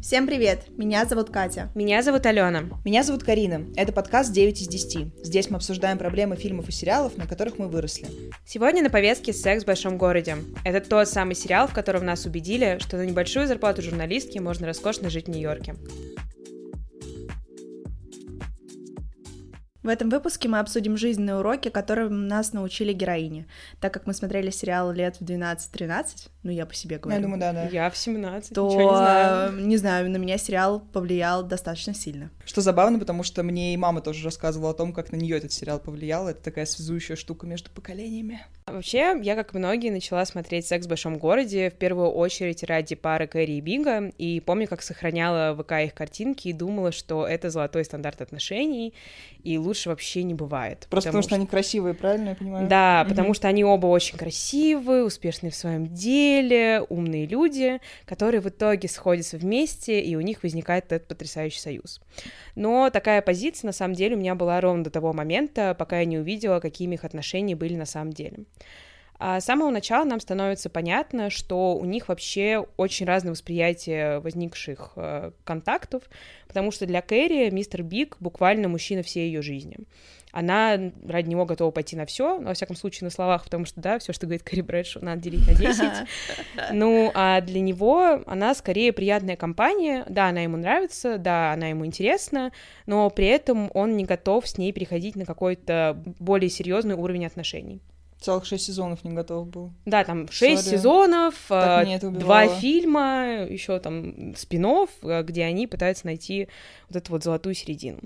Всем привет! Меня зовут Катя. Меня зовут Алена. Меня зовут Карина. Это подкаст 9 из 10. Здесь мы обсуждаем проблемы фильмов и сериалов, на которых мы выросли. Сегодня на повестке «Секс в большом городе». Это тот самый сериал, в котором нас убедили, что на небольшую зарплату журналистки можно роскошно жить в Нью-Йорке. В этом выпуске мы обсудим жизненные уроки, которым нас научили героини. Так как мы смотрели сериал лет в 12-13, ну я по себе говорю. Я думаю, да, да. Я в 17, то, ничего не знаю. не знаю, на меня сериал повлиял достаточно сильно. Что забавно, потому что мне и мама тоже рассказывала о том, как на нее этот сериал повлиял. Это такая связующая штука между поколениями. Вообще, я, как многие, начала смотреть «Секс в большом городе» в первую очередь ради пары Кэрри и Бига, и помню, как сохраняла в ВК их картинки и думала, что это золотой стандарт отношений, и лучше вообще не бывает. Просто потому, что... что они красивые, правильно я понимаю? Да, угу. потому что они оба очень красивые, успешные в своем деле, умные люди, которые в итоге сходятся вместе, и у них возникает этот потрясающий союз. Но такая позиция, на самом деле, у меня была ровно до того момента, пока я не увидела, какими их отношения были на самом деле. А с самого начала нам становится понятно, что у них вообще очень разное восприятие возникших э, контактов, потому что для Кэрри мистер Биг буквально мужчина всей ее жизни. Она ради него готова пойти на все, во всяком случае на словах, потому что, да, все, что говорит Кэрри Брэдшоу, надо делить на 10. Ну, а для него она скорее приятная компания, да, она ему нравится, да, она ему интересна, но при этом он не готов с ней переходить на какой-то более серьезный уровень отношений. Целых шесть сезонов не готов был. Да, там шесть Sorry. сезонов, э, два фильма, еще там спинов, э, где они пытаются найти вот эту вот золотую середину.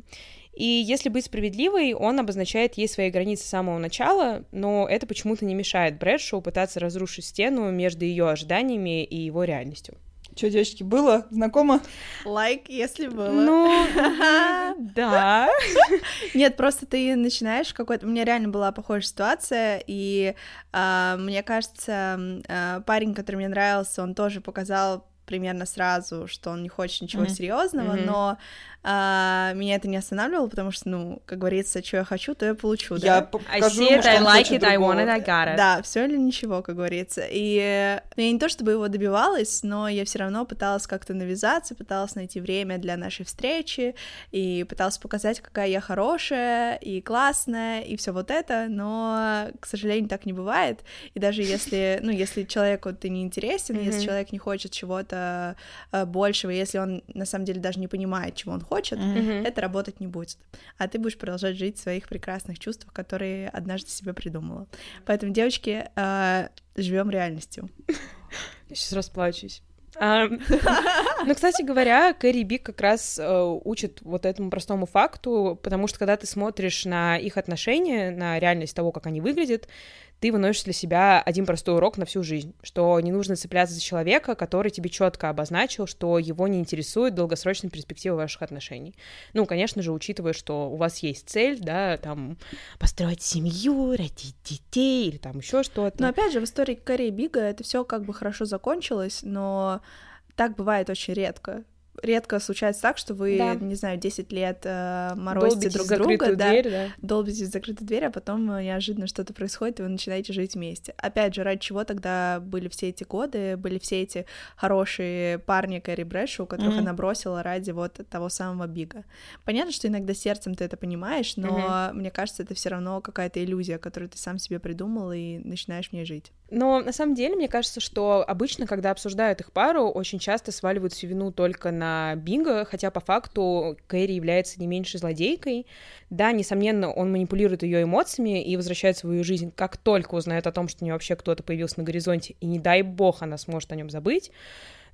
И если быть справедливой, он обозначает ей свои границы с самого начала, но это почему-то не мешает Брэдшоу пытаться разрушить стену между ее ожиданиями и его реальностью. Что, девочки, было? Знакомо? Лайк, like, если было. Ну, да. Нет, просто ты начинаешь какой-то... У меня реально была похожая ситуация, и э, мне кажется, э, парень, который мне нравился, он тоже показал примерно сразу, что он не хочет ничего mm-hmm. серьезного, mm-hmm. но а, меня это не останавливало, потому что, ну, как говорится, что я хочу, то я получу, я да? I see it, I like it, I want it, I got it. Да, все или ничего, как говорится. И ну, я не то чтобы его добивалась, но я все равно пыталась как-то навязаться, пыталась найти время для нашей встречи, и пыталась показать, какая я хорошая и классная, и все вот это, но, к сожалению, так не бывает. И даже если, ну, если человеку ты не интересен, mm-hmm. если человек не хочет чего-то э, большего, если он на самом деле даже не понимает, чего он хочет, хочет, mm-hmm. это работать не будет. А ты будешь продолжать жить в своих прекрасных чувствах, которые однажды себе придумала. Поэтому, девочки, э, живем реальностью. Я сейчас расплачусь. ну, кстати говоря, Кэрри Биг как раз э, учит вот этому простому факту, потому что когда ты смотришь на их отношения, на реальность того, как они выглядят, ты выносишь для себя один простой урок на всю жизнь, что не нужно цепляться за человека, который тебе четко обозначил, что его не интересует долгосрочная перспектива ваших отношений. Ну, конечно же, учитывая, что у вас есть цель, да, там, построить семью, родить детей или там еще что-то. Но опять же, в истории Кэрри Бига это все как бы хорошо закончилось, но так бывает очень редко редко случается так, что вы, да. не знаю, 10 лет э, морозите друг друга, да, дверь, да, долбитесь в закрытую дверь, а потом э, неожиданно что-то происходит, и вы начинаете жить вместе. Опять же, ради чего тогда были все эти годы, были все эти хорошие парни Кэрри Брэшу, которых mm-hmm. она бросила ради вот того самого Бига. Понятно, что иногда сердцем ты это понимаешь, но mm-hmm. мне кажется, это все равно какая-то иллюзия, которую ты сам себе придумал и начинаешь в ней жить. Но на самом деле, мне кажется, что обычно, когда обсуждают их пару, очень часто сваливают всю вину только на Бинга, хотя по факту Кэрри является не меньшей злодейкой. Да, несомненно, он манипулирует ее эмоциями и возвращает свою жизнь, как только узнает о том, что у нее вообще кто-то появился на горизонте, и не дай бог она сможет о нем забыть.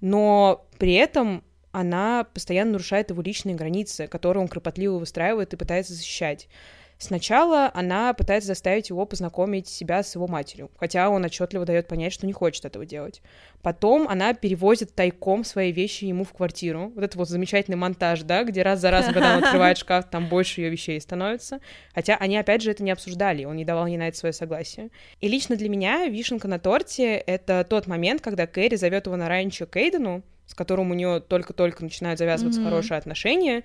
Но при этом она постоянно нарушает его личные границы, которые он кропотливо выстраивает и пытается защищать. Сначала она пытается заставить его познакомить себя с его матерью, хотя он отчетливо дает понять, что не хочет этого делать. Потом она перевозит тайком свои вещи ему в квартиру. Вот это вот замечательный монтаж, да, где раз за разом, когда он открывает шкаф, там больше ее вещей становится. Хотя они, опять же, это не обсуждали, он не давал ей на это свое согласие. И лично для меня вишенка на торте — это тот момент, когда Кэрри зовет его на ранчо Кейдену, с которым у нее только-только начинают завязываться mm-hmm. хорошие отношения,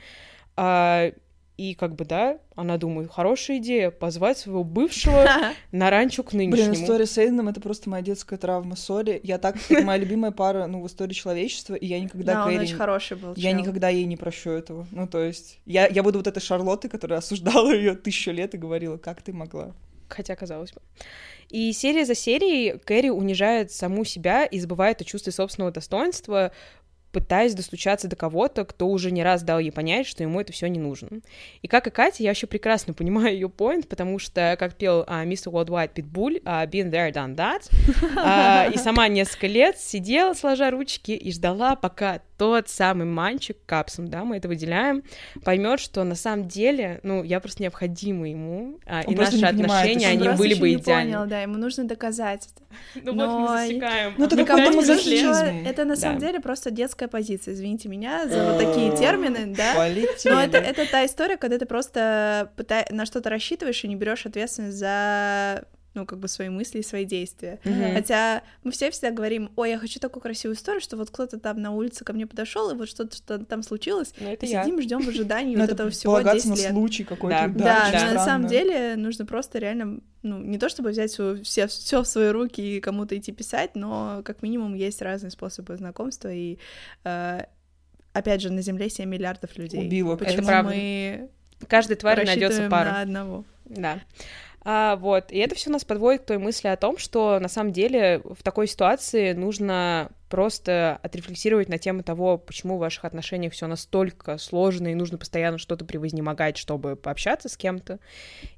а, И как бы, да, она думает, хорошая идея, позвать своего бывшего на ранчо к нынешнему. Блин, история с Эйденом — это просто моя детская травма, сори. Я так... Это моя любимая пара, ну, в истории человечества, и я никогда Да, он очень хороший был. Я никогда ей не прощу этого. Ну, то есть, я, я буду вот этой Шарлоттой, которая осуждала ее тысячу лет и говорила, как ты могла. Хотя, казалось бы. И серия за серией Кэрри унижает саму себя и забывает о чувстве собственного достоинства, пытаясь достучаться до кого-то, кто уже не раз дал ей понять, что ему это все не нужно. И как и Катя, я вообще прекрасно понимаю ее point, потому что, как пел а, мистер Worldwide Питбуль, а, been there, done that, а, и сама несколько лет сидела, сложа ручки, и ждала, пока тот самый мальчик, капсом, да, мы это выделяем, поймет, что на самом деле, ну, я просто необходима ему, а, Он и наши понимает, отношения, Он они были бы идеальны. понял, да, ему нужно доказать это. Ну Но- вот мы засекаем. Ну, Знаешь, зашли. мазохизм. Это на самом Да. деле просто детская позиция, извините меня за вот такие термины, да. Полетели. Но это, это та история, когда ты просто пыта- на что-то рассчитываешь и не берешь ответственность за ну, как бы свои мысли и свои действия. Мгм. Хотя мы все всегда говорим, ой, я хочу такую красивую историю, что вот кто-то там на улице ко мне подошел, и вот что-то что там случилось, Ну, это и я. сидим, ждем в ожидании Ну, вот это этого всего полагаться 10 на лет. случай какой-то. Да. Да, но на самом деле нужно просто реально, ну, не то чтобы взять все, все в свои руки и кому-то идти писать, но как минимум есть разные способы знакомства, и э, опять же, на Земле 7 миллиардов людей. Убила, Почему Это правда. мы Каждой твари найдется пара. на одного? Да. А, вот, и это все нас подводит к той мысли о том, что на самом деле в такой ситуации нужно просто отрефлексировать на тему того, почему в ваших отношениях все настолько сложно и нужно постоянно что-то превознемогать, чтобы пообщаться с кем-то,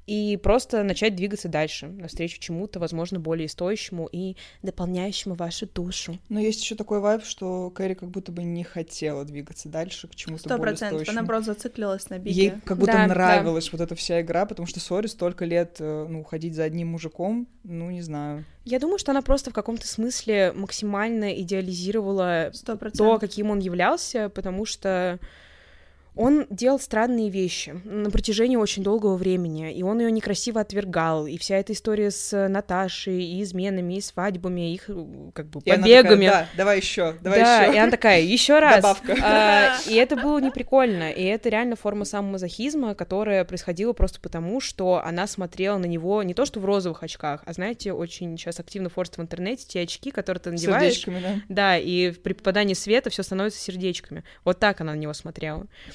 и просто начать двигаться дальше, навстречу чему-то, возможно, более стоящему и дополняющему вашу душу. Но есть еще такой вайб, что Кэрри как будто бы не хотела двигаться дальше к чему-то Сто более процентов. Она стоящему. просто зациклилась на Ей биге. как будто Да, да. нравилась вот эта вся игра, потому что Сори столько лет, э, ну, ходить за одним мужиком, ну, не знаю. Я думаю, что она просто в каком-то смысле максимально идеализировала Сто то, процентов. каким он являлся, потому что он делал странные вещи на протяжении очень долгого времени, и он ее некрасиво отвергал, и вся эта история с Наташей, и изменами, и свадьбами, и их э, как бы И побегами. такая, да, давай еще, давай да, еще. и она такая, еще раз. Добавка. А, и это было неприкольно. И это реально форма самомазохизма, которая происходила просто потому, что она смотрела на него не то что в розовых очках, а знаете, очень сейчас активно форст в интернете те очки, которые ты надеваешь. Сердечками, да. Да, и при попадании света все становится сердечками. Вот так она на него смотрела.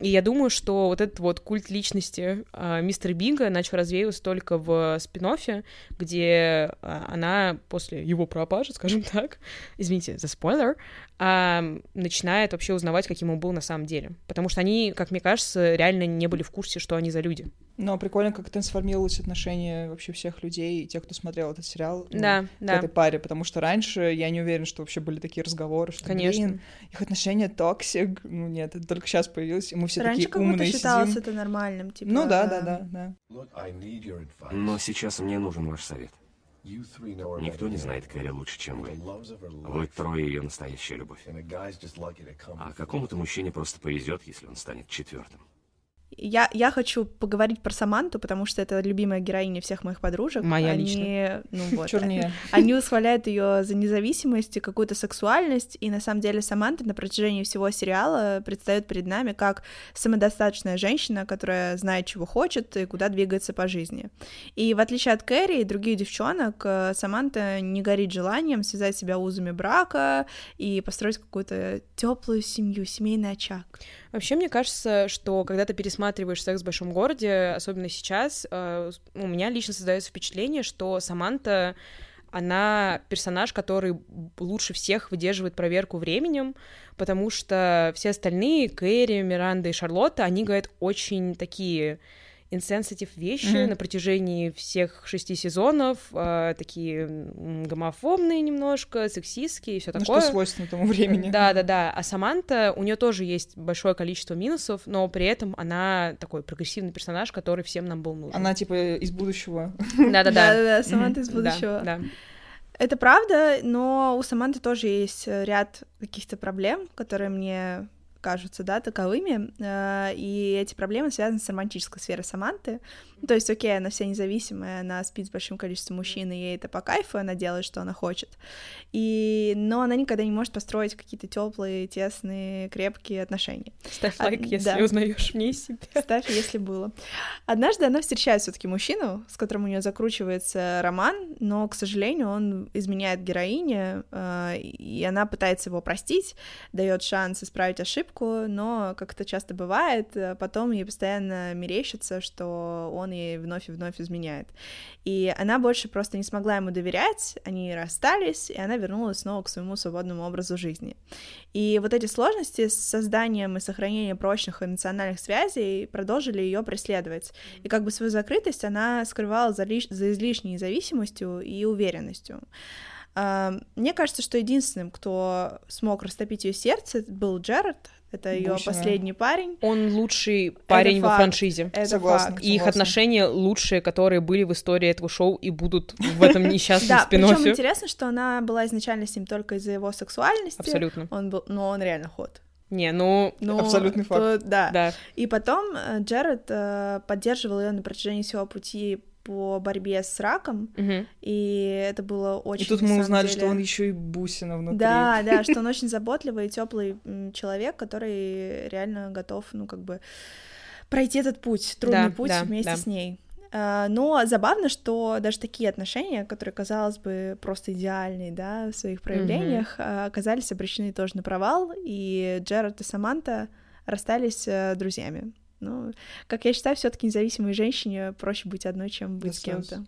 И я думаю, что вот этот вот культ личности а, мистера Бинга начал развеиваться только в спин где а, она после его пропажи, скажем так, извините за спойлер, а, начинает вообще узнавать, каким он был на самом деле. Потому что они, как мне кажется, реально не были в курсе, что они за люди. Но прикольно, как трансформировалось отношение вообще всех людей и тех, кто смотрел этот сериал ну, Да, к да. этой паре, потому что раньше я не уверен, что вообще были такие разговоры, что, Конечно. блин, их отношения toxic. Ну нет, это только сейчас появилось, и мы все Раньше такие как будто умные считалось сидим. это нормальным, типа... Ну да, да, да, да. Но сейчас мне нужен ваш совет. Никто не знает Кэрри лучше, чем вы. Вы трое ее настоящая любовь. А какому-то мужчине просто повезет, если он станет четвертым. Я, я хочу поговорить про Саманту, потому что это любимая героиня всех моих подружек. Моя Они, лично. Ну вот. Чернее. Они восхваляют ее за независимость и какую-то сексуальность, и на самом деле Саманта на протяжении всего сериала предстает перед нами как самодостаточная женщина, которая знает, чего хочет и куда двигается по жизни. И в отличие от Кэрри и других девчонок, э, Саманта не горит желанием связать себя узами брака и построить какую-то теплую семью, семейный очаг. Вообще, мне кажется, что когда ты пересматриваешь «Секс в большом городе», особенно сейчас, э, у меня лично создается впечатление, что Саманта, она персонаж, который лучше всех выдерживает проверку временем, потому что все остальные, Кэрри, Миранда и Шарлотта, они говорят очень такие инсенситив вещи Мгм. на протяжении всех шести сезонов, э, такие гомофобные немножко, сексистские и все Ну такое. что свойственно тому времени. Да, да, да. А Саманта, у нее тоже есть большое количество минусов, но при этом она такой прогрессивный персонаж, который всем нам был нужен. Она типа из будущего. Да, да, да. Да-да-да, Саманта из Да, будущего. Да. Это правда, но у Саманты тоже есть э, ряд каких-то проблем, которые мне кажутся, да, таковыми, э, и эти проблемы связаны с романтической сферой Саманты. То есть, окей, она вся независимая, она спит с большим количеством мужчин, и ей это по кайфу, она делает, что она хочет. И... Но она никогда не может построить какие-то теплые, тесные, крепкие отношения. Ставь а, лайк, если да. узнаешь в ней себя. Ставь, если было. Однажды она встречает все таки мужчину, с которым у нее закручивается роман, но, к сожалению, он изменяет героине, э, и она пытается его простить, дает шанс исправить ошибку, но, как это часто бывает, э, потом ей постоянно мерещится, что он ей вновь и вновь изменяет. И она больше просто не смогла ему доверять, они расстались, и она вернулась снова к своему свободному образу жизни. И вот эти сложности с созданием и сохранением прочных эмоциональных связей продолжили ее преследовать. И как бы свою закрытость она скрывала за, лиш... за излишней независимостью и уверенностью. Мне кажется, что единственным, кто смог растопить ее сердце, был Джерард, это ее последний парень. Он лучший парень это во факт. франшизе. Это согласна, факт. И их отношения лучшие, которые были в истории этого шоу и будут в этом несчастном да, спин причем интересно, что она была изначально с ним только из-за его сексуальности. Абсолютно. Он был, но он реально ход. Не, ну... ну Абсолютный факт. То, да. да. И потом э, Джеред э, поддерживал ее на протяжении всего пути по борьбе с раком, угу. и это было очень. И тут мы узнали, деле... что он еще и бусина внутри. Да, да, что он очень заботливый и теплый человек, который реально готов, ну как бы пройти этот путь, трудный да, путь да, вместе да. с ней. А, но забавно, что даже такие отношения, которые, казалось бы, просто идеальные, да, в своих проявлениях, mm-hmm. оказались обречены тоже на провал, и Джерард и Саманта расстались э, друзьями. Ну, как я считаю, все-таки независимой женщине проще быть одной, чем быть с кем-то.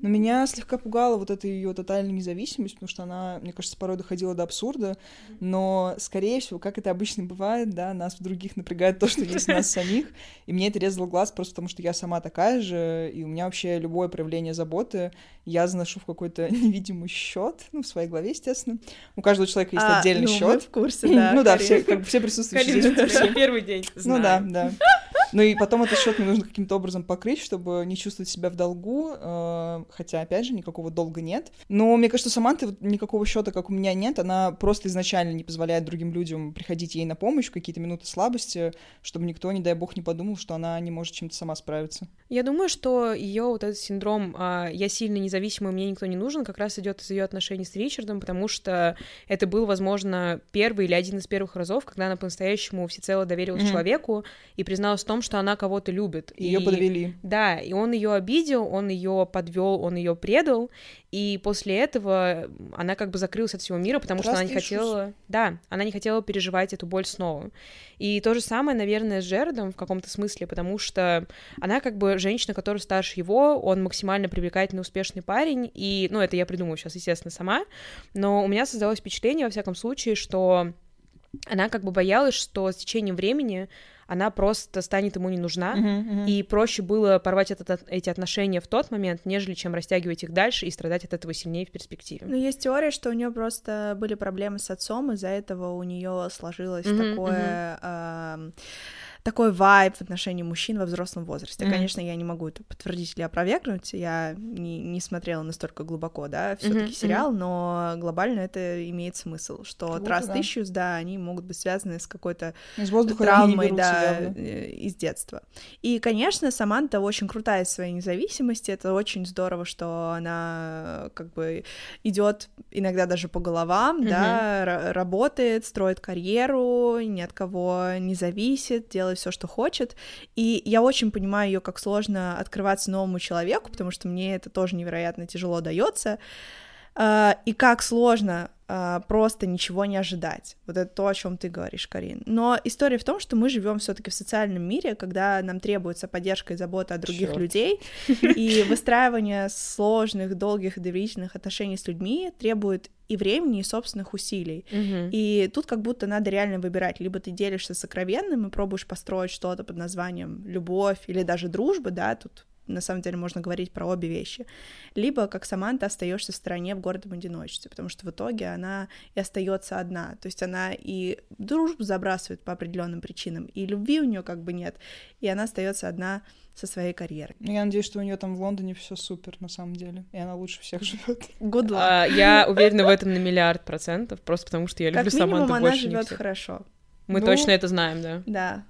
Но меня слегка пугала вот эта ее тотальная независимость, потому что она, мне кажется, порой доходила до абсурда. Но, скорее всего, как это обычно бывает, да, нас в других напрягает то, что есть нас самих. И мне это резало глаз просто потому, что я сама такая же, и у меня вообще любое проявление заботы я заношу в какой-то невидимый счет, ну, в своей голове, естественно. У каждого человека есть а, отдельный ну, счет. в курсе, да. ну да, все, как бы все присутствующие здесь. Первый день. Ну да, да. Ну и потом этот счет мне нужно каким-то образом покрыть, чтобы не чувствовать себя в долгу, э, хотя, опять же, никакого долга нет. Но мне кажется, Саманты никакого счета, как у меня, нет. Она просто изначально не позволяет другим людям приходить ей на помощь в какие-то минуты слабости, чтобы никто, не дай бог, не подумал, что она не может чем-то сама справиться. Я думаю, что ее вот этот синдром а, «я сильно независимый, мне никто не нужен» как раз идет из ее отношений с Ричардом, потому что это был, возможно, первый или один из первых разов, когда она по-настоящему всецело доверилась mm-hmm. человеку и призналась в том, что она кого-то любит. Ее и... подвели. Да, и он ее обидел, он ее подвел, он ее предал, и после этого она как бы закрылась от всего мира, потому Раз что она не хотела... Да, она не хотела переживать эту боль снова. И то же самое, наверное, с Джерардом в каком-то смысле, потому что она как бы женщина, которая старше его, он максимально привлекательный, успешный парень, и, ну, это я придумаю сейчас, естественно, сама, но у меня создалось впечатление, во всяком случае, что она как бы боялась, что с течением времени она просто станет ему не нужна, uh-huh, uh-huh. и проще было порвать этот, эти отношения в тот момент, нежели чем растягивать их дальше и страдать от этого сильнее в перспективе. Ну, есть теория, что у нее просто были проблемы с отцом, из-за этого у нее сложилось uh-huh, такое... Uh-huh. Э- такой вайб в отношении мужчин во взрослом возрасте. Mm-hmm. Конечно, я не могу это подтвердить или опровергнуть, я не, не смотрела настолько глубоко, да, все таки mm-hmm. сериал, но глобально это имеет смысл, что Trust да. Issues, да, они могут быть связаны с какой-то травмой, да, явно. Э, из детства. И, конечно, Саманта очень крутая в своей независимости, это очень здорово, что она как бы идет иногда даже по головам, mm-hmm. да, работает, строит карьеру, ни от кого не зависит, делает делает все, что хочет. И я очень понимаю ее, как сложно открываться новому человеку, потому что мне это тоже невероятно тяжело дается. А, и как сложно просто ничего не ожидать. Вот это то, о чем ты говоришь, Карин. Но история в том, что мы живем все-таки в социальном мире, когда нам требуется поддержка и забота о других Чёрт. людей, и выстраивание сложных, долгих и доверительных отношений с людьми требует и времени, и собственных усилий. Угу. И тут как будто надо реально выбирать. Либо ты делишься сокровенным и пробуешь построить что-то под названием любовь или даже дружба, да, тут на самом деле можно говорить про обе вещи. Либо, как Саманта, остаешься в стороне в гордом одиночестве, потому что в итоге она и остается одна. То есть она и дружбу забрасывает по определенным причинам, и любви у нее как бы нет, и она остается одна со своей карьерой. Ну, я надеюсь, что у нее там в Лондоне все супер на самом деле, и она лучше всех живет. Good luck. А, я уверена в этом на миллиард процентов, просто потому что я люблю как минимум, Саманту она больше живет хорошо. Мы ну, точно это знаем, да. Да.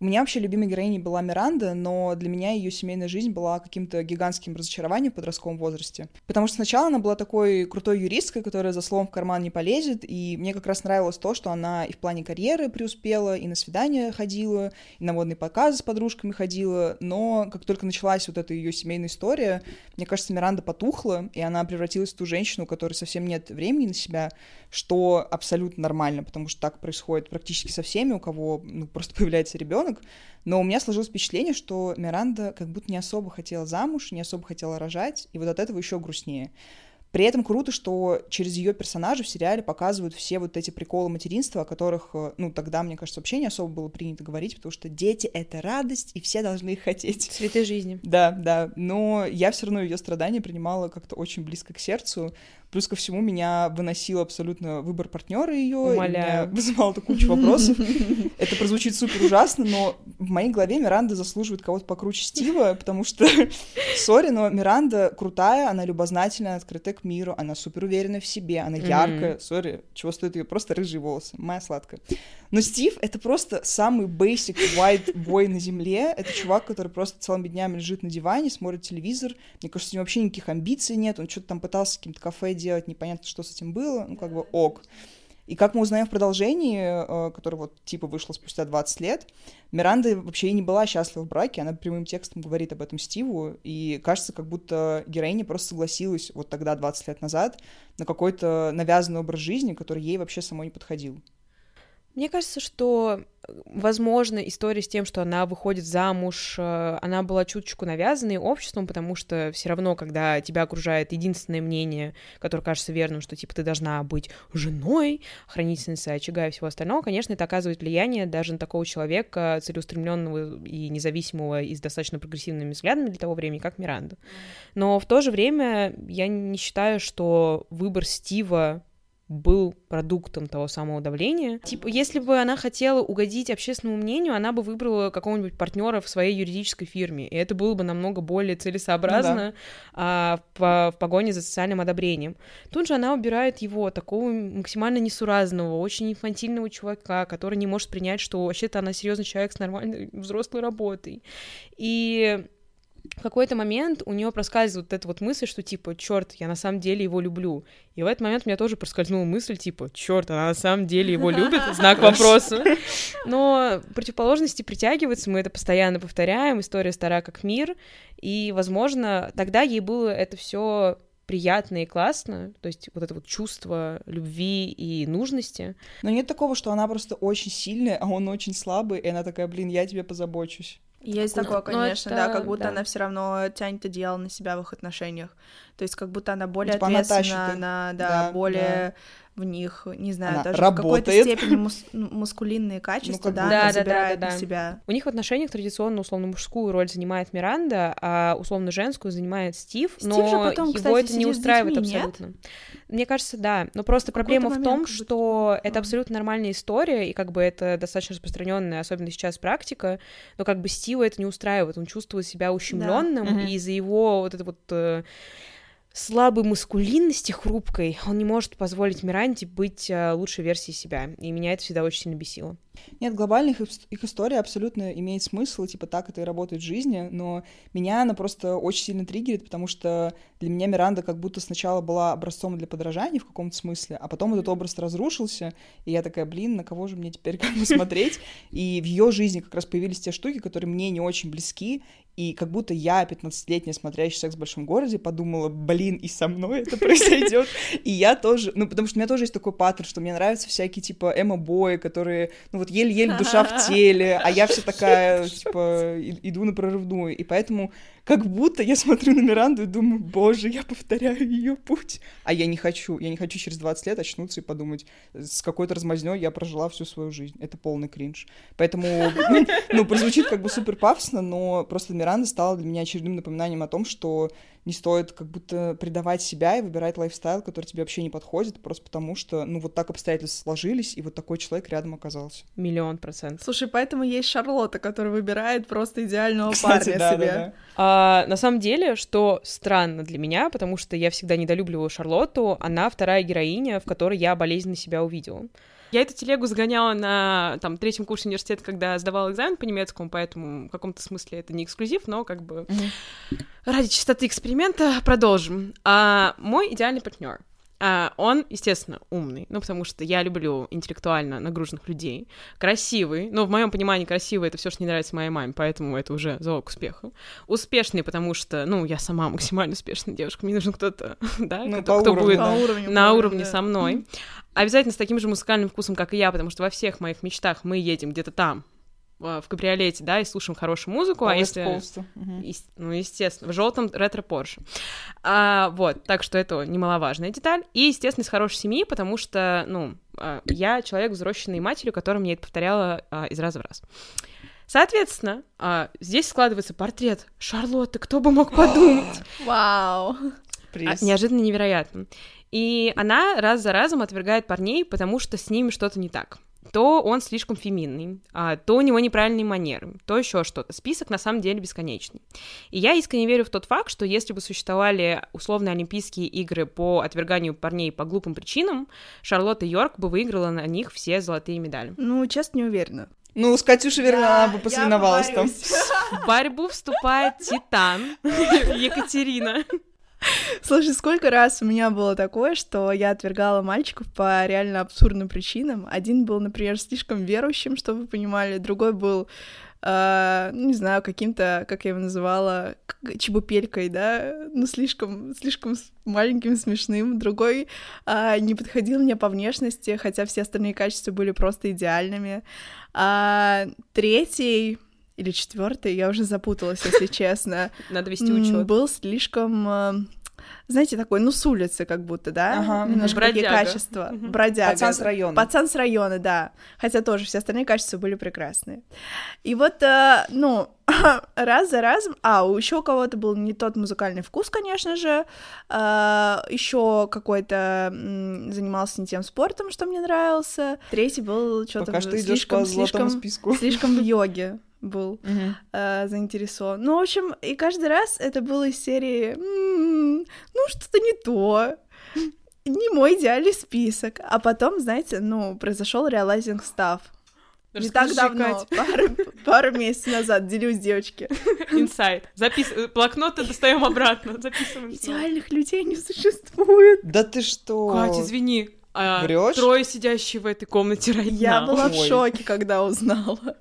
У меня вообще любимой героиней была Миранда, но для меня ее семейная жизнь была каким-то гигантским разочарованием в подростковом возрасте. Потому что сначала она была такой крутой юристкой, которая за словом в карман не полезет, и мне как раз нравилось то, что она и в плане карьеры преуспела, и на свидания ходила, и на модные показы с подружками ходила, но как только началась вот эта ее семейная история, мне кажется, Миранда потухла, и она превратилась в ту женщину, у которой совсем нет времени на себя, что абсолютно нормально, потому что так происходит практически со всеми, у кого ну, просто появляется ребенок, ребенок, но у меня сложилось впечатление, что Миранда как будто не особо хотела замуж, не особо хотела рожать, и вот от этого еще грустнее. При этом круто, что через ее персонажа в сериале показывают все вот эти приколы материнства, о которых, э, ну, тогда, мне кажется, вообще не особо было принято говорить, потому что дети — это радость, и все должны их хотеть. Цветы жизни. Да, да, но я все равно ее страдания принимала как-то очень близко к сердцу, Плюс ко всему меня выносил абсолютно выбор партнера ее, меня вызывало кучу вопросов. Это прозвучит супер ужасно, но в моей голове Миранда заслуживает кого-то покруче Стива, потому что, сори, но Миранда крутая, она любознательная, открытая к миру, она супер уверена в себе, она яркая, сори, чего стоит ее просто рыжие волосы, моя сладкая. Но Стив — это просто самый basic white boy на земле. Это чувак, который просто целыми днями лежит на диване, смотрит телевизор. Мне кажется, у него вообще никаких амбиций нет. Он что-то там пытался с каким-то кафе делать, непонятно, что с этим было. Ну, как бы ок. И как мы узнаем в продолжении, э, которое вот типа вышло спустя 20 лет, Миранда вообще и не была счастлива в браке, она прямым текстом говорит об этом Стиву, и кажется, как будто героиня просто согласилась вот тогда, 20 лет назад, на какой-то навязанный образ жизни, который ей вообще самой не подходил. Мне кажется, что, возможно, история с тем, что она выходит замуж, э, она была чуточку навязанной обществом, потому что все равно, когда тебя окружает единственное мнение, которое кажется верным, что, типа, ты должна быть женой, хранительницей очага и всего остального, конечно, это оказывает влияние даже на такого человека, целеустремленного и независимого и с достаточно прогрессивными взглядами для того времени, как Миранда. Но в то же время я не считаю, что выбор Стива был продуктом того самого давления. Типа, если бы она хотела угодить общественному мнению, она бы выбрала какого-нибудь партнера в своей юридической фирме, и это было бы намного более целесообразно ну, да. а, в, в погоне за социальным одобрением. Тут же она убирает его, такого максимально несуразного, очень инфантильного чувака, который не может принять, что вообще-то она серьезный человек с нормальной взрослой работой. И в какой-то момент у нее проскальзывает вот эта вот мысль, что типа, черт, я на самом деле его люблю. И в этот момент у меня тоже проскользнула мысль, типа, черт, она на самом деле его любит, знак вопроса. Но противоположности притягиваются, мы это постоянно повторяем, история стара как мир, и, возможно, тогда ей было это все приятно и классно, то есть вот это вот чувство любви и нужности. Но нет такого, что она просто очень сильная, а он очень слабый, и она такая, блин, я тебе позабочусь. Есть такое, конечно, это, да, как будто да. она все равно тянет одеяло на себя в их отношениях. То есть как будто она более типа ответственна, она, да, да, более да. В них, не знаю, она даже работает. в какой-то степени мус- ну, маскулинные качества, ну, да, да, она да, забирает да, да, на себя. У них в отношениях традиционно условно мужскую роль занимает Миранда, а условно женскую занимает Стив, Стив но же потом, его кстати, это не устраивает детьми, абсолютно. Нет? Мне кажется, да. Но просто проблема в том, что это абсолютно нормальная история, и как бы это достаточно распространенная, особенно сейчас, практика, но как бы Стива это не устраивает. Он чувствует себя ущемленным, да. и из-за его вот это вот э, слабой маскулинности, хрупкой, он не может позволить Миранде быть э, лучшей версией себя. И меня это всегда очень сильно бесило. Нет, глобально их, их история абсолютно имеет смысл, типа так это и работает в жизни, но меня она просто очень сильно триггерит, потому что для меня Миранда как будто сначала была образцом для подражания в каком-то смысле, а потом этот образ разрушился, и я такая, блин, на кого же мне теперь как бы смотреть? И в ее жизни как раз появились те штуки, которые мне не очень близки, и как будто я, 15-летняя, смотрящая «Секс в большом городе», подумала, блин, и со мной это произойдет. И я тоже, ну, потому что у меня тоже есть такой паттерн, что мне нравятся всякие, типа, эмо-бои, которые, ну, вот еле-еле душа в теле, а я вся такая, типа, иду на прорывную. И поэтому как будто я смотрю на Миранду и думаю, боже, я повторяю ее путь. А я не хочу. Я не хочу через 20 лет очнуться и подумать, с какой-то размазнёй я прожила всю свою жизнь. Это полный кринж. Поэтому, ну, прозвучит как бы супер пафосно, но просто Миранда стала для меня очередным напоминанием о том, что не стоит как будто предавать себя и выбирать лайфстайл, который тебе вообще не подходит, просто потому что, ну, вот так обстоятельства сложились, и вот такой человек рядом оказался. Миллион процентов. Слушай, поэтому есть Шарлотта, которая выбирает просто идеального Кстати, парня да, себе. Да, да. А, на самом деле, что странно для меня, потому что я всегда недолюбливаю Шарлотту, она вторая героиня, в которой я болезненно себя увидела. Я эту телегу загоняла на там, третьем курсе университета, когда сдавала экзамен по немецкому, поэтому в каком-то смысле это не эксклюзив, но как бы mm-hmm. ради чистоты эксперимента продолжим. А, мой идеальный партнер а, он, естественно, умный, ну, потому что я люблю интеллектуально нагруженных людей. Красивый, ну, в моем понимании красивый — это все, что не нравится моей маме, поэтому это уже залог успеха. Успешный, потому что, ну, я сама максимально успешная девушка, мне нужен кто-то, да, ну, кто, кто будет на уровне, на уровне да. со мной. Обязательно с таким же музыкальным вкусом, как и я, потому что во всех моих мечтах мы едем где-то там, в кабриолете, да, и слушаем хорошую музыку, а если... Угу. Ну, естественно, в желтом ретро Порше. А, вот, так что это немаловажная деталь. И, естественно, из хорошей семьи, потому что, ну, а, я человек, взросленный матерью, которая мне это повторяла а, из раза в раз. Соответственно, а, здесь складывается портрет Шарлотты, кто бы мог подумать. Вау! Неожиданно невероятно. И она раз за разом отвергает парней, потому что с ними что-то не так то он слишком феминный, а, то у него неправильные манеры, то еще что-то. Список на самом деле бесконечный. И я искренне верю в тот факт, что если бы существовали условные Олимпийские игры по отверганию парней по глупым причинам, Шарлотта Йорк бы выиграла на них все золотые медали. Ну, честно, не уверена. Ну, с Катюшей, верно, она бы посоревновалась там. В борьбу вступает Титан Екатерина. Слушай, сколько раз у меня было такое, что я отвергала мальчиков по реально абсурдным причинам. Один был, например, слишком верующим, чтобы вы понимали, другой был Uh, не знаю, каким-то, как я его называла, чебупелькой, да, ну, слишком, слишком маленьким, смешным. Другой uh, не подходил мне по внешности, хотя все остальные качества были просто идеальными. Uh, третий или четвертый, я уже запуталась, если честно. Надо вести учет. Был слишком э, знаете, такой, ну, с улицы как будто, да? Ага, Немножко бродяга. такие качества. Угу. Бродяга. Пацан с района. Пацан с района, да. Хотя тоже все остальные качества были прекрасные. И вот, э, ну, раз за разом... А, у еще у кого-то был не тот музыкальный вкус, конечно же. Э, еще какой-то занимался не тем спортом, что мне нравился. Третий был что-то слишком, слишком, списку. слишком в йоге был uh-huh. э, заинтересован. Ну, в общем, и каждый раз это было из серии м-м, ну, что-то не то, не мой идеальный список. А потом, знаете, ну, произошел realizing stuff. Не так давно, пару, пару месяцев назад, делюсь, девочки. Инсайт. Запис... Блокноты достаем обратно, записываем. Идеальных людей не существует. Да ты что? Катя, извини. А? Трое сидящие в этой комнате right Я была Ой. в шоке, когда узнала.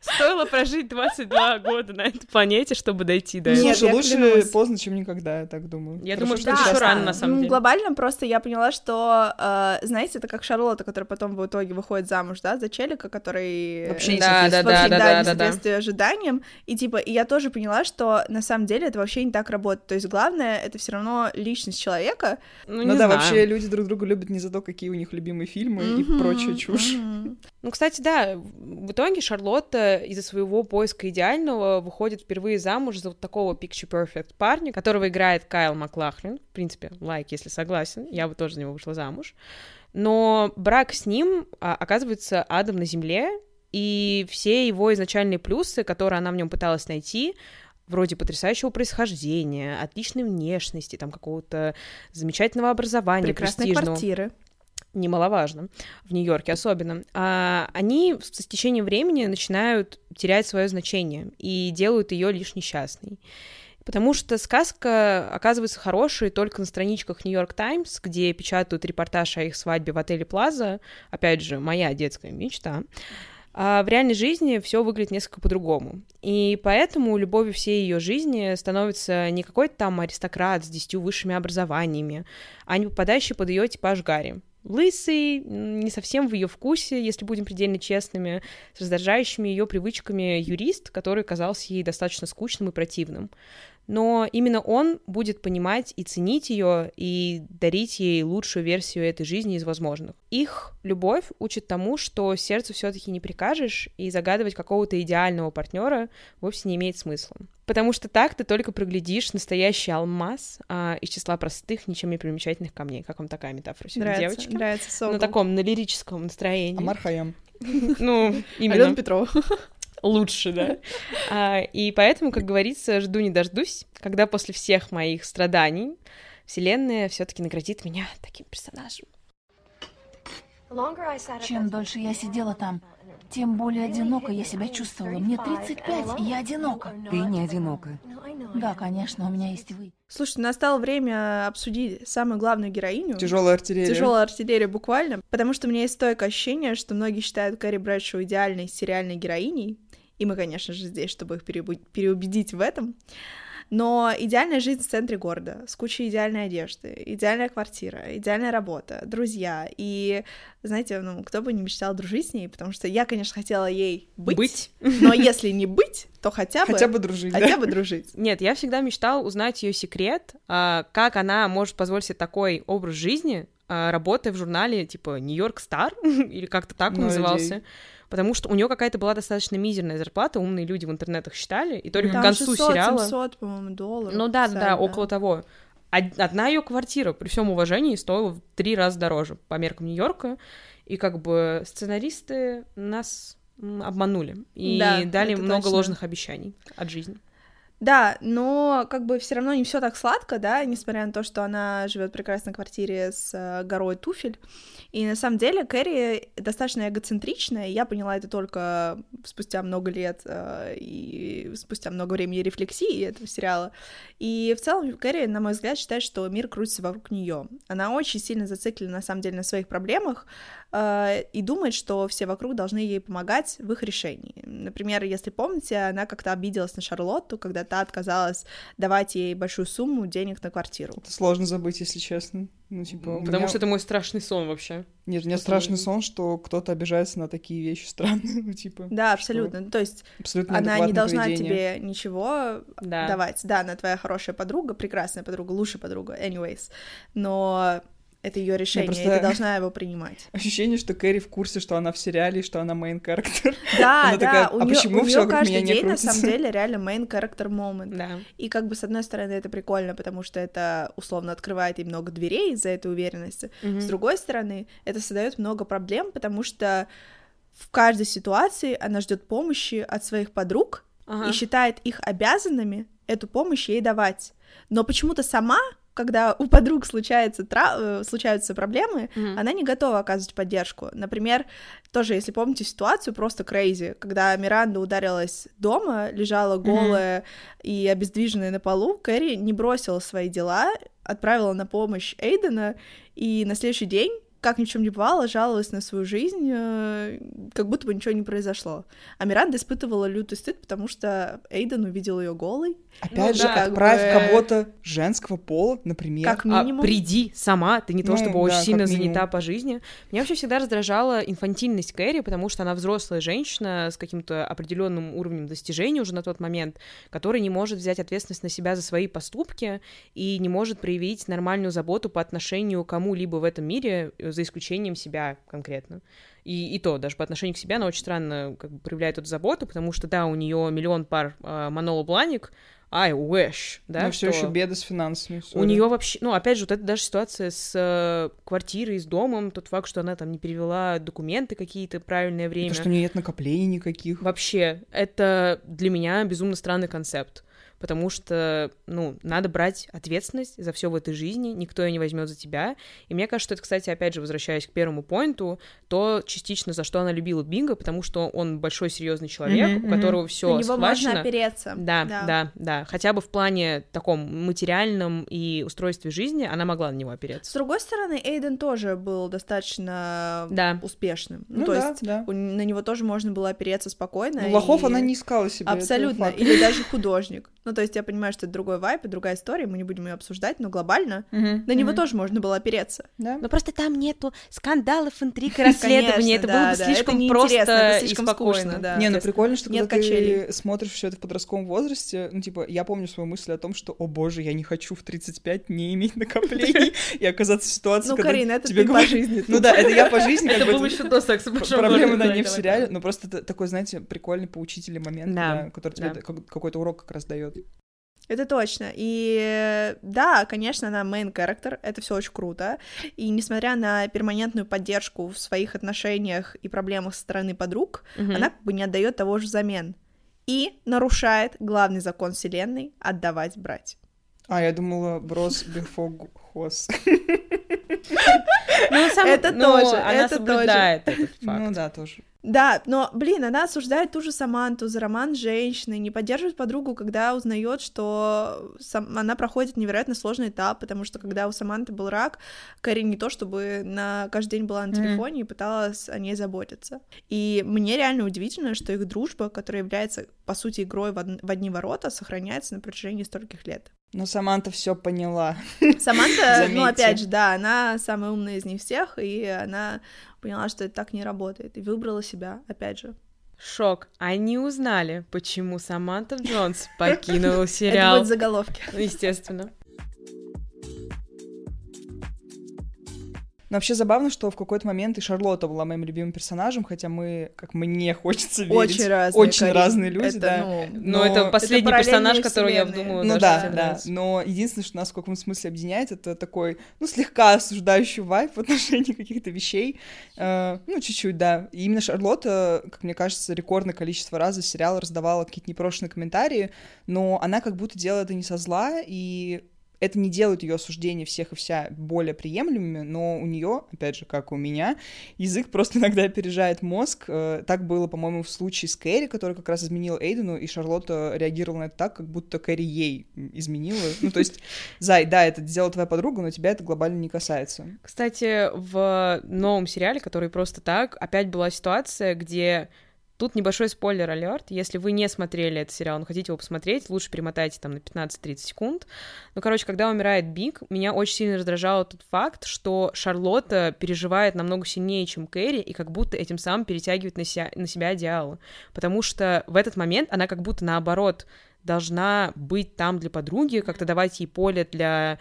Стоило прожить 22 года на этой планете, чтобы дойти до этого. Слушай, лучше клянусь. поздно, чем никогда, я так думаю. Я Хорошо, думаю, что да, еще рано, на самом ну, деле. Глобально просто я поняла, что, э, знаете, это как Шарлотта, которая потом в итоге выходит замуж, да, за челика, который... Вообще не да, да, да, да, да, да, да, да. ожиданиям. И типа, и я тоже поняла, что на самом деле это вообще не так работает. То есть главное, это все равно личность человека. Ну, ну да, знаю. вообще люди друг друга любят не за то, какие у них любимые фильмы mm-hmm, и прочая чушь. Mm-hmm. Ну, кстати, да, в итоге Шарлотта из-за своего поиска идеального выходит впервые замуж за вот такого picture perfect парня, которого играет Кайл Маклахлин. В принципе, лайк, если согласен, я бы тоже за него вышла замуж. Но брак с ним а, оказывается адом на земле, и все его изначальные плюсы, которые она в нем пыталась найти, вроде потрясающего происхождения, отличной внешности, там какого-то замечательного образования, Прекрасной престижного. квартиры немаловажно, в Нью-Йорке особенно, а они с течением времени начинают терять свое значение и делают ее лишь несчастной. Потому что сказка оказывается хорошей только на страничках Нью-Йорк Таймс, где печатают репортаж о их свадьбе в отеле Плаза, опять же, моя детская мечта. А в реальной жизни все выглядит несколько по-другому. И поэтому любовью всей ее жизни становится не какой-то там аристократ с десятью высшими образованиями, а не попадающий под ее типаж Гарри лысый, не совсем в ее вкусе, если будем предельно честными, с раздражающими ее привычками юрист, который казался ей достаточно скучным и противным. Но именно он будет понимать и ценить ее, и дарить ей лучшую версию этой жизни из возможных. Их любовь учит тому, что сердцу все-таки не прикажешь, и загадывать какого-то идеального партнера вовсе не имеет смысла. Потому что так ты только проглядишь настоящий алмаз а, из числа простых, ничем не примечательных камней. Как вам такая метафора сегодня, нравится, девочки? Нравится, Сокол. На таком, на лирическом настроении. Амар Хаям. Ну, именно. Алена Петрова. Лучше, да. А, и поэтому, как говорится, жду не дождусь, когда после всех моих страданий Вселенная все-таки наградит меня таким персонажем. Чем дольше я сидела там, тем более одиноко я себя чувствовала. Мне 35, и я одинока. Ты не одинока. Да, конечно, у меня есть вы. Слушайте, настало время обсудить самую главную героиню. Тяжелая артиллерия. Тяжелая артиллерия буквально, потому что у меня есть стойкое ощущение, что многие считают Кэрри Брэдшоу идеальной сериальной героиней, и мы, конечно же, здесь, чтобы их переубедить в этом. Но идеальная жизнь в центре города, с кучей идеальной одежды, идеальная квартира, идеальная работа, друзья. И, знаете, ну, кто бы не мечтал дружить с ней, потому что я, конечно, хотела ей быть. Быть. Но если не быть, то хотя бы... Хотя бы дружить, Хотя да? бы дружить. Нет, я всегда мечтал узнать ее секрет, а, как она может позволить себе такой образ жизни, а, работая в журнале типа Нью-Йорк Стар, или как-то так он назывался. Потому что у нее какая-то была достаточно мизерная зарплата, умные люди в интернетах считали, и только Там к концу 600, сериала... 700, по-моему, долларов. Ну да, да, официально. около того. Од- Одна ее квартира, при всем уважении, стоила в три раза дороже по меркам Нью-Йорка. И как бы сценаристы нас обманули и Да, дали много точно. ложных обещаний от жизни. Да, но как бы все равно не все так сладко, да, несмотря на то, что она живет в прекрасной квартире с э, горой туфель. И на самом деле Кэрри достаточно эгоцентричная, я поняла это только спустя много лет э, и спустя много времени рефлексии этого сериала. И в целом Кэрри, на мой взгляд, считает, что мир крутится вокруг нее. Она очень сильно зациклена, на самом деле, на своих проблемах э, и думает, что все вокруг должны ей помогать в их решении. Например, если помните, она как-то обиделась на Шарлотту, когда та отказалась давать ей большую сумму денег на квартиру. Это сложно забыть, если честно. Ну, типа, Потому меня- что это мой страшный сон вообще. Нет, у меня страшный не- сон, что кто-то обижается на такие вещи странные, ну, типа... Да, что абсолютно. Ну, То есть Абсолютно она не должна поведение. тебе ничего Да. давать. Да, она твоя хорошая подруга, прекрасная подруга, лучшая подруга, anyways. Но это ее решение, и просто- ты должна его принимать. Ощущение, что Кэрри в курсе, что она в сериале, и что она main character. Да, Она да, такая, у «А нее, почему у вокруг каждый меня не день на крутится?» самом деле реально main character moment. Да. И как бы с одной стороны это прикольно, потому что это условно открывает ей много дверей из-за этой уверенности. Мгм. С другой стороны, это создает много проблем, потому что в каждой ситуации она ждет помощи от своих подруг Ага. и считает их обязанными эту помощь ей давать. Но почему-то сама, когда у подруг случается тра- э, случаются проблемы, Мгм. она не готова оказывать поддержку. Например, тоже, если помните ситуацию, просто крейзи, когда Миранда ударилась дома, лежала голая и обездвиженная на полу, Кэрри не бросила свои дела, отправила на помощь Эйдена, и на следующий день как ни в чем не бывало, жаловалась на свою жизнь, э, как будто бы ничего не произошло. А Миранда испытывала лютый стыд, потому что Эйден увидел ее голой. Опять Ну же, да, отправь бы- кого-то женского пола, например. Как А, минимум. приди сама, ты не то Ну, чтобы да, очень как сильно занята по жизни. Меня вообще всегда раздражала инфантильность Кэрри, потому что она взрослая женщина с каким-то определенным уровнем достижений уже на тот момент, которая не может взять ответственность на себя за свои поступки и не может проявить нормальную заботу по отношению к кому-либо в этом мире, э, за исключением себя конкретно. И, и то, даже по отношению к себе она очень странно как бы, проявляет эту заботу, потому что, да, у нее миллион пар э, монолобланик, I wish, да, Но все еще беды с финансами. у sorry. нее вообще, ну, опять же, вот эта даже ситуация с э, квартирой, с домом, тот факт, что она там не перевела документы какие-то правильное время. То, что у нее нет накоплений никаких. Вообще, это для меня безумно странный концепт. Потому что, ну, надо брать ответственность за все в этой жизни, никто ее не возьмет за тебя. И мне кажется, что это, кстати, опять же, возвращаясь к первому поинту, то частично за что она любила Бинга, потому что он большой серьезный человек, Мгм, у которого все На него схвачено. можно опереться. Да, да, да, Хотя бы в плане таком материальном и устройстве жизни она могла на него С опереться. другой стороны, Эйден тоже был достаточно Да. успешным. Ну то да, есть да. у- на него тоже можно было опереться спокойно. Ну, лохов и- она не искала себе. Абсолютно. Или даже художник. Ну, то есть я понимаю, что это другой вайп и другая история, мы не будем ее обсуждать, но глобально Мгм, на него мгм. тоже можно было опереться. Да. Но просто там нету скандалов, интриг и расследований. Это было бы слишком просто и слишком спокойно. Не, ну прикольно, что когда ты смотришь все это в подростковом возрасте, ну, типа, я помню свою мысль о том, что, о боже, я не хочу в 35 не иметь накоплений и оказаться в ситуации, Ну, когда Карина, это тебе ты по говорят- жизни. Ну да, это я по жизни, Это бы было это- еще до секса Проблема, да, не в сериале, но просто такой, знаете, прикольный поучительный момент, который тебе какой-то урок как раз дает. Это точно. И да, конечно, она main character, это все очень круто. И несмотря на перманентную поддержку в своих отношениях и проблемах со стороны подруг, Мгм. она как бы не отдает того же взамен. И нарушает главный закон вселенной отдавать брать. А, я думала, брос бифо хос. Ну, сам- Это ну, тоже, она это соблюдает этот факт. Ну да, тоже. Да, но, блин, она осуждает ту же Саманту за роман с женщиной, не поддерживает подругу, когда узнает, что сам- она проходит невероятно сложный этап, потому что когда у Саманты был рак, Кэрри не то чтобы на каждый день была на телефоне и пыталась о ней заботиться. И мне реально удивительно, что их дружба, которая является, по сути, игрой в, од- в одни ворота, сохраняется на протяжении стольких лет. Но Саманта все поняла. Саманта, ну, опять же, да, она самая умная из них всех, и она поняла, что это так не работает, и выбрала себя, опять же. Шок. Они узнали, почему Саманта Джонс покинула Это сериал. будет заголовки. Естественно. Но вообще забавно, что в какой-то момент и Шарлотта была моим любимым персонажем, хотя мы, как мне хочется верить, Очень разные. очень Карин. разные люди, Это, да. ну, Но, это последний параллельные персонаж, который я думаю, Ну да, да. Но единственное, что нас в каком смысле объединяет, это такой, ну, слегка осуждающий вайп в отношении каких-то вещей. Э, ну, чуть-чуть, да. И именно Шарлотта, как мне кажется, рекордное количество раз за сериал раздавала какие-то непрошенные комментарии, но она как будто делала это не со зла, и это не делает ее осуждение всех и вся более приемлемыми, но у нее, опять же, как у меня, язык просто иногда опережает мозг. Э, Так было, по-моему, в случае с Кэрри, который как раз изменил Эйдену, и Шарлотта реагировала на это так, как будто Кэрри ей изменила. Ну, то есть, Зай, да, это сделала твоя подруга, но тебя это глобально не касается. Кстати, в новом сериале, который просто так, опять была ситуация, где Тут небольшой спойлер алерт. Если вы не смотрели этот сериал, но хотите его посмотреть, лучше перемотайте там на 15-30 секунд. Ну, короче, когда умирает Биг, меня очень сильно раздражал тот факт, что Шарлотта переживает намного сильнее, чем Кэрри, и как будто этим самым перетягивает на себя, на себя одеяло. Потому что в этот момент она как будто наоборот должна быть там для подруги, как-то давать ей поле для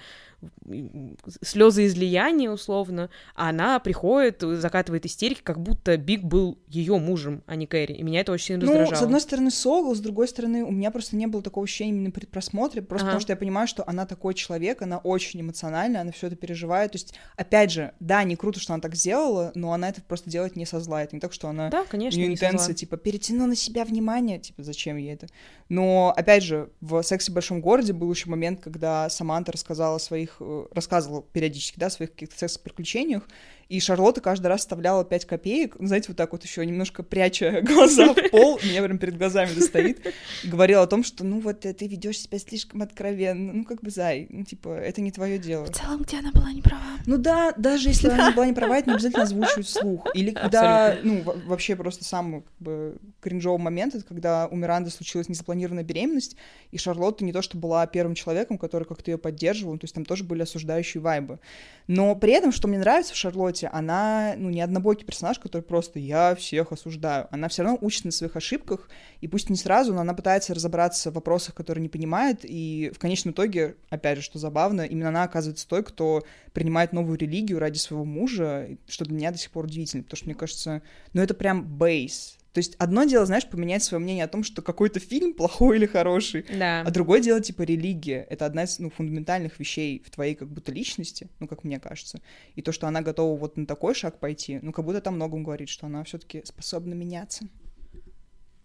слезы излияния, условно, а она приходит, закатывает истерики, как будто Биг был ее мужем, а не Кэрри. И меня это очень Ну, раздражало. с одной стороны, Согл, с другой стороны, у меня просто не было такого ощущения именно при просмотре, просто Ага. потому что я понимаю, что она такой человек, она очень эмоциональная, она все это переживает. То есть, опять же, да, не круто, что она так сделала, но она это просто делает не со зла. Это не так, что она Да, конечно, не интенция, типа, перетяну на себя внимание, типа, зачем ей это? Но, опять же, в «Сексе в большом городе» был еще момент, когда Саманта рассказала о своих, э, рассказывала периодически, да, о своих каких-то секс-приключениях, и Шарлотта каждый раз вставляла 5 копеек, ну, знаете, вот так вот еще немножко пряча глаза в пол, меня прям перед глазами достоит, и говорила о том, что, ну, вот э, ты ведешь себя слишком откровенно, ну, как бы, зай, ну, типа, это не твое дело. В целом, где она была не права. Ну да, даже если она была не права, это не обязательно озвучивать вслух. Или когда, ну, во- вообще просто самый как бы, кринжовый момент, это когда у Миранды случилась незапланированная беременность, и Шарлотта не то что была первым человеком, который как-то ее поддерживал, то есть там тоже были осуждающие вайбы. Но при этом, что мне нравится в Шарлотте, она, ну, не однобокий персонаж, который просто «я всех осуждаю». Она все равно учится на своих ошибках, и пусть не сразу, но она пытается разобраться в вопросах, которые не понимает, и в конечном итоге, опять же, что забавно, именно она оказывается той, кто принимает новую религию ради своего мужа, что для меня до сих пор удивительно, потому что мне кажется, ну это прям бейс. То есть одно дело, знаешь, поменять свое мнение о том, что какой-то фильм плохой или хороший, Да. а другое дело, типа, религия. Это одна из ну, фундаментальных вещей в твоей как будто личности, ну, как мне кажется. И то, что она готова вот на такой шаг пойти, ну, как будто там многом говорит, что она все таки способна меняться.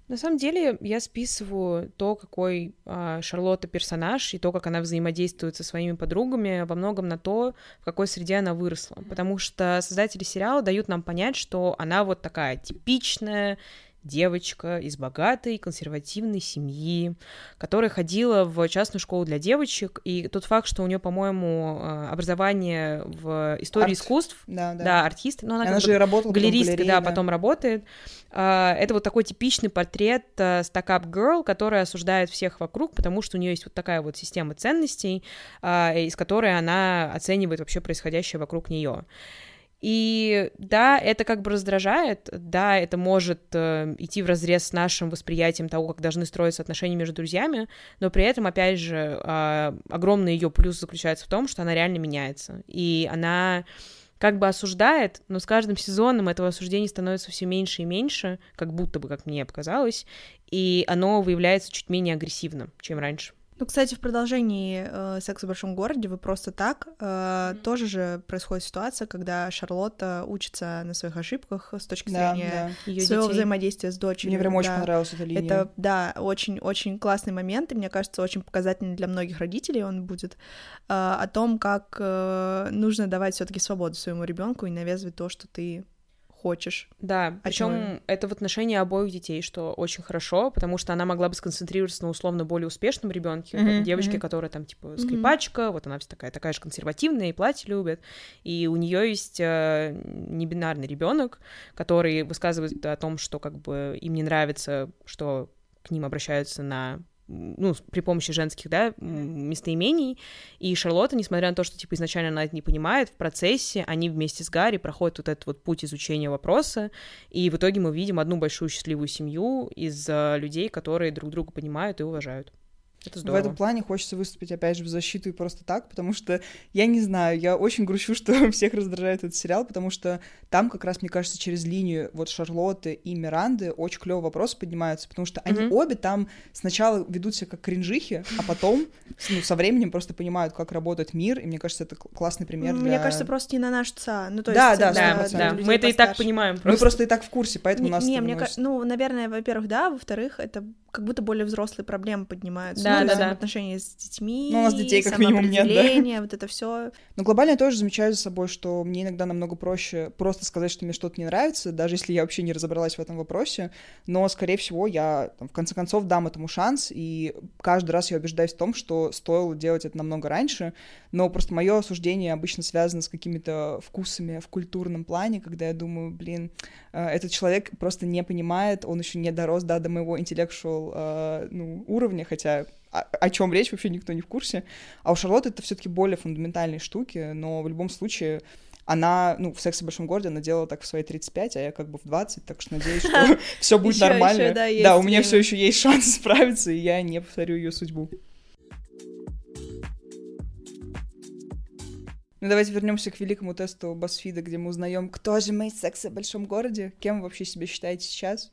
На самом деле, я списываю то, какой а, Шарлотта персонаж, и то, как она взаимодействует со своими подругами, во многом на то, в какой среде она выросла. Потому что создатели сериала дают нам понять, что она вот такая типичная девочка из богатой консервативной семьи, которая ходила в частную школу для девочек, и тот факт, что у нее, по-моему, а, образование в истории Арт. искусств, Да, да. да, артист, но она, Она же работала галеристка, галерее, да, потом работает. А, Это вот такой типичный портрет стакап girl, которая осуждает всех вокруг, потому что у нее есть вот такая вот система ценностей, а, из которой она оценивает вообще происходящее вокруг нее. И да, это как бы раздражает, да, это может э, идти в разрез с нашим восприятием того, как должны строиться отношения между друзьями, но при этом, опять же, а, огромный ее плюс заключается в том, что она реально меняется, и она как бы осуждает, но с каждым сезоном этого осуждения становится все меньше и меньше, как будто бы, как мне показалось, и оно выявляется чуть менее агрессивно, чем раньше. Ну, кстати, в продолжении э, «Секса в большом городе» вы просто так э, mm-hmm. тоже же происходит ситуация, когда Шарлотта учится на своих ошибках с точки Да, зрения да. Её своего детей. взаимодействия с дочерью. Мне прям очень да. понравилась эта линия. Это, да, очень-очень классный момент, и мне кажется, очень показательный для многих родителей он будет, э, о том, как э, нужно давать все таки свободу своему ребенку и навязывать то, что ты хочешь. Да, причем человек. это в отношении обоих детей, что очень хорошо, потому что она могла бы сконцентрироваться на условно более успешном ребенке, Мгм, девочке, мгм. которая там типа скрипачка, вот она вся такая такая же консервативная и платье любит, и у нее есть э, небинарный ребенок, который высказывает о том, что как бы им не нравится, что к ним обращаются на ну, при помощи женских, да, местоимений, и Шарлотта, несмотря на то, что, типа, изначально она это не понимает, в процессе они вместе с Гарри проходят вот этот вот путь изучения вопроса, и в итоге мы видим одну большую счастливую семью из э, людей, которые друг друга понимают и уважают. Это В здорово. этом плане хочется выступить, опять же, в защиту и просто так, потому что, я не знаю, я очень грущу, что всех раздражает этот сериал, потому что там как раз, мне кажется, через линию вот Шарлотты и Миранды очень клевые вопросы поднимаются, потому что они Мгм. обе там сначала ведут себя как кринжихи, а потом, ну, со временем просто понимают, как работает мир, и мне кажется, это кл- классный пример для... Мне кажется, просто не на наш ца. Ну, то Да, есть, да, э, Да, 100%. для да, людей мы это и так постарше. понимаем Мы просто. просто и так в курсе, поэтому Не, нас не, мне кажется, ну, наверное, во-первых, да, во-вторых, это как будто более взрослые проблемы поднимаются. Да, ну, да, да. взаимоотношения с детьми, Ну, у нас детей как минимум нет, да. вот это все. Но глобально я тоже замечаю за собой, что мне иногда намного проще просто сказать, что мне что-то не нравится, даже если я вообще не разобралась в этом вопросе. Но, скорее всего, я там, в конце концов дам этому шанс, и каждый раз я убеждаюсь в том, что стоило делать это намного раньше. Но просто мое осуждение обычно связано с какими-то вкусами в культурном плане, когда я думаю, блин, э, этот человек просто не понимает, он еще не дорос да, до моего intellectual э, ну, уровня, хотя о, о чем речь вообще никто не в курсе. А у Шарлотты это все-таки более фундаментальные штуки, но в любом случае она, ну, в «Сексе в большом городе» она делала так в свои 35, а я как бы в 20, так что надеюсь, что все будет нормально. да, у меня все еще есть шанс справиться, и я не повторю ее судьбу. Ну, давайте вернемся к великому тесту Басфида, где мы узнаем, кто же мы из секса в большом городе, кем вы вообще себя считаете сейчас,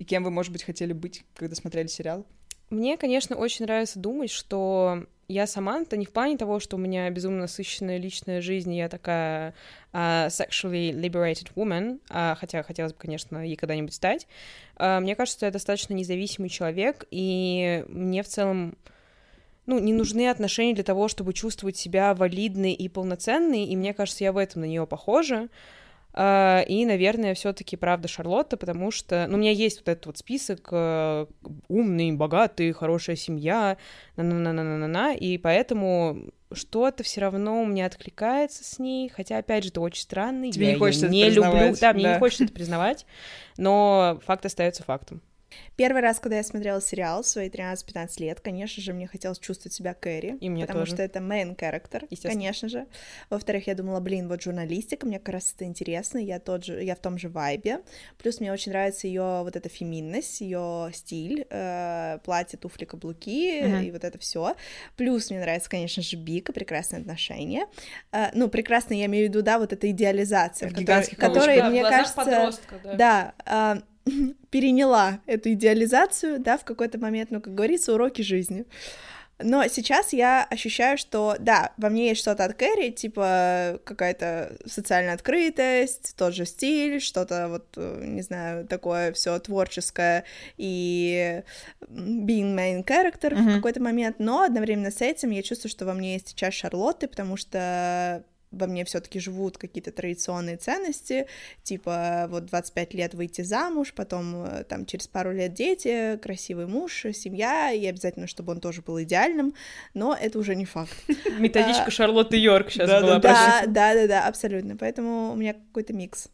и кем вы, может быть, хотели быть, когда смотрели сериал. Мне, конечно, очень нравится думать, что я Саманта не в плане того, что у меня безумно насыщенная личная жизнь, я такая а, sexually liberated woman, а, хотя хотелось бы, конечно, ей когда-нибудь стать. А, мне кажется, что я достаточно независимый человек, и мне в целом ну, не нужны отношения для того, чтобы чувствовать себя валидной и полноценной, и мне кажется, я в этом на нее похожа. А, И, наверное, все-таки правда Шарлотта, потому что, ну, у меня есть вот этот вот список э, умный, богатый, хорошая семья, на-на-на-на-на-на, и поэтому что-то все равно у меня откликается с ней, хотя, опять же, это очень странно, Тебе я не хочется не люблю, да, мне да. не хочется это признавать, но факт остается фактом. Первый раз, когда я смотрела сериал в свои 13-15 лет, конечно же, мне хотелось чувствовать себя Кэрри, И мне потому тоже. что это main character, конечно же. Во-вторых, я думала, блин, вот журналистика, мне как раз это интересно, я тот же, я в том же вайбе. Плюс мне очень нравится ее вот эта феминность, ее стиль, э, платье, туфли, каблуки Мгм. и вот это все. Плюс мне нравится, конечно же, Бика, прекрасные отношения. Э, ну, прекрасно, я имею в виду, да, вот эта идеализация, В которая- которая, кавычках. мне кажется, да, а, переняла эту идеализацию, да, в какой-то момент, ну, как говорится, уроки жизни. Но сейчас я ощущаю, что, да, во мне есть что-то от Кэрри, типа какая-то социальная открытость, тот же стиль, что-то вот, э, не знаю, такое все творческое и being main character в Мгм. какой-то момент, но одновременно с этим я чувствую, что во мне есть часть Шарлотты, потому что во мне все-таки живут какие-то традиционные ценности, типа вот 25 лет выйти замуж, потом э, там через пару лет дети, красивый муж, семья, и обязательно, чтобы он тоже был идеальным, но это уже не факт. Методичка Шарлотты Йорк сейчас была. да, да, да, абсолютно. Поэтому у меня какой-то микс.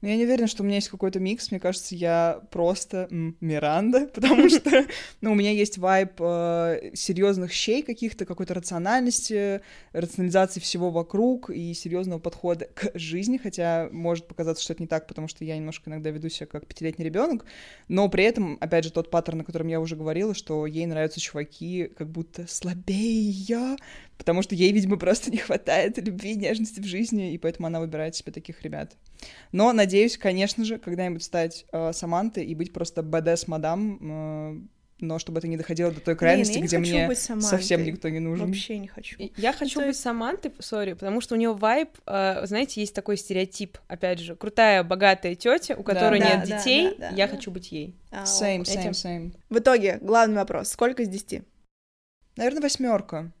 Но я не уверена, что у меня есть какой-то микс. Мне кажется, я просто Миранда, потому что ну, у меня есть вайб э, серьезных щей каких-то, какой-то рациональности, рационализации всего вокруг и серьезного подхода к жизни, хотя может показаться, что это не так, потому что я немножко иногда веду себя как пятилетний ребенок, но при этом, опять же, тот паттерн, о котором я уже говорила, что ей нравятся чуваки как будто слабее. ее, потому что ей, видимо, просто не хватает любви и нежности в жизни, и поэтому она выбирает себе таких ребят. Но надеюсь, конечно же, когда-нибудь стать э, Самантой и быть просто БДС-мадам, э, но чтобы это не доходило до той крайности, Блин, я где мне совсем никто не нужен. Вообще не хочу. Я хочу Что быть Самантой, сори, потому что у нее вайб, э, знаете, есть такой стереотип, опять же, крутая, богатая тетя, у которой Да, нет да, детей, да, да, я да. хочу быть ей. А, Same, same, same. В итоге, главный вопрос. Сколько из десяти? Наверное, восьмерка.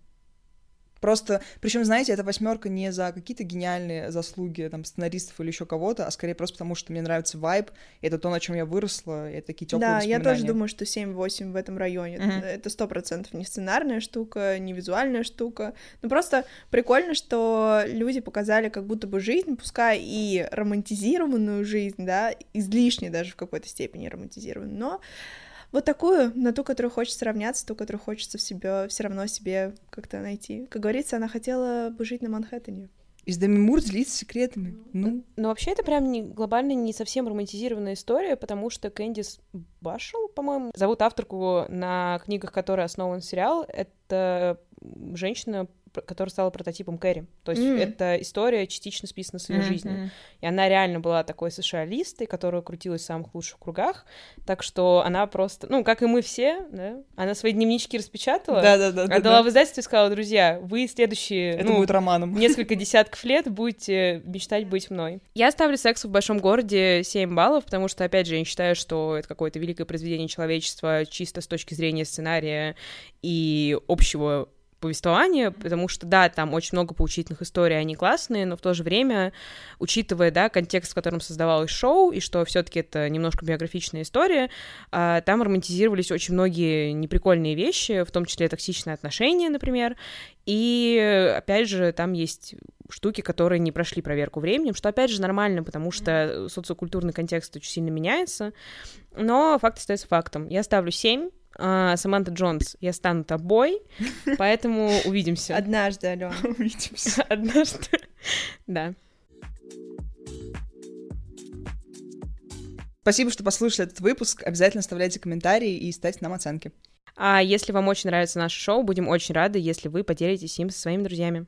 Просто, причем, знаете, эта восьмерка не за какие-то гениальные заслуги там сценаристов или еще кого-то, а скорее просто потому, что мне нравится вайб, это то, на чем я выросла, это такие теплые Да, я тоже думаю, что 7-8 в этом районе. Мгм. Это сто процентов не сценарная штука, не визуальная штука. Ну просто прикольно, что люди показали как будто бы жизнь, пускай и романтизированную жизнь, да, излишне даже в какой-то степени романтизированную, но вот такую, на ту, которую хочется равняться, ту, которую хочется в себе, все равно себе как-то найти. Как говорится, она хотела бы жить на Манхэттене. Из Деми Мур делиться секретами. Ну, Но вообще это прям не, глобально не совсем романтизированная история, потому что Кэндис Башел, по-моему, зовут авторку на книгах, которые основан сериал. Это женщина, которая стала прототипом Кэрри. То есть М. это история частично списана с ее Мгм, жизни. И она реально была такой США-листой, которая крутилась в самых лучших кругах. Так что она просто, ну, как и мы все, да, она свои дневнички распечатала, отдала в издательство и сказала, друзья, вы следующие, Это ну, будет романом. несколько десятков лет будете мечтать быть мной. Я ставлю «Секс в большом городе» 7 баллов, потому что, опять же, я не считаю, что это какое-то великое произведение человечества чисто с точки зрения сценария и общего повествования, потому что, да, там очень много поучительных историй, они классные, но в то же время, учитывая, да, контекст, в котором создавалось шоу, и что все таки это немножко биографичная история, а, там романтизировались очень многие неприкольные вещи, в том числе токсичные отношения, например, и, опять же, там есть штуки, которые не прошли проверку временем, что, опять же, нормально, потому что социокультурный контекст очень сильно меняется, но факт остается фактом. Я ставлю 7, а, Саманта Джонс, я стану тобой, поэтому увидимся. Однажды, Алена. Увидимся. Однажды. Да. Спасибо, что послушали этот выпуск. Обязательно оставляйте комментарии и ставьте нам оценки. А если вам очень нравится наше шоу, будем очень рады, если вы поделитесь им со своими друзьями.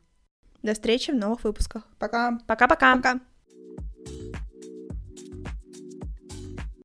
До встречи в новых выпусках. Пока! Пока-пока! Пока.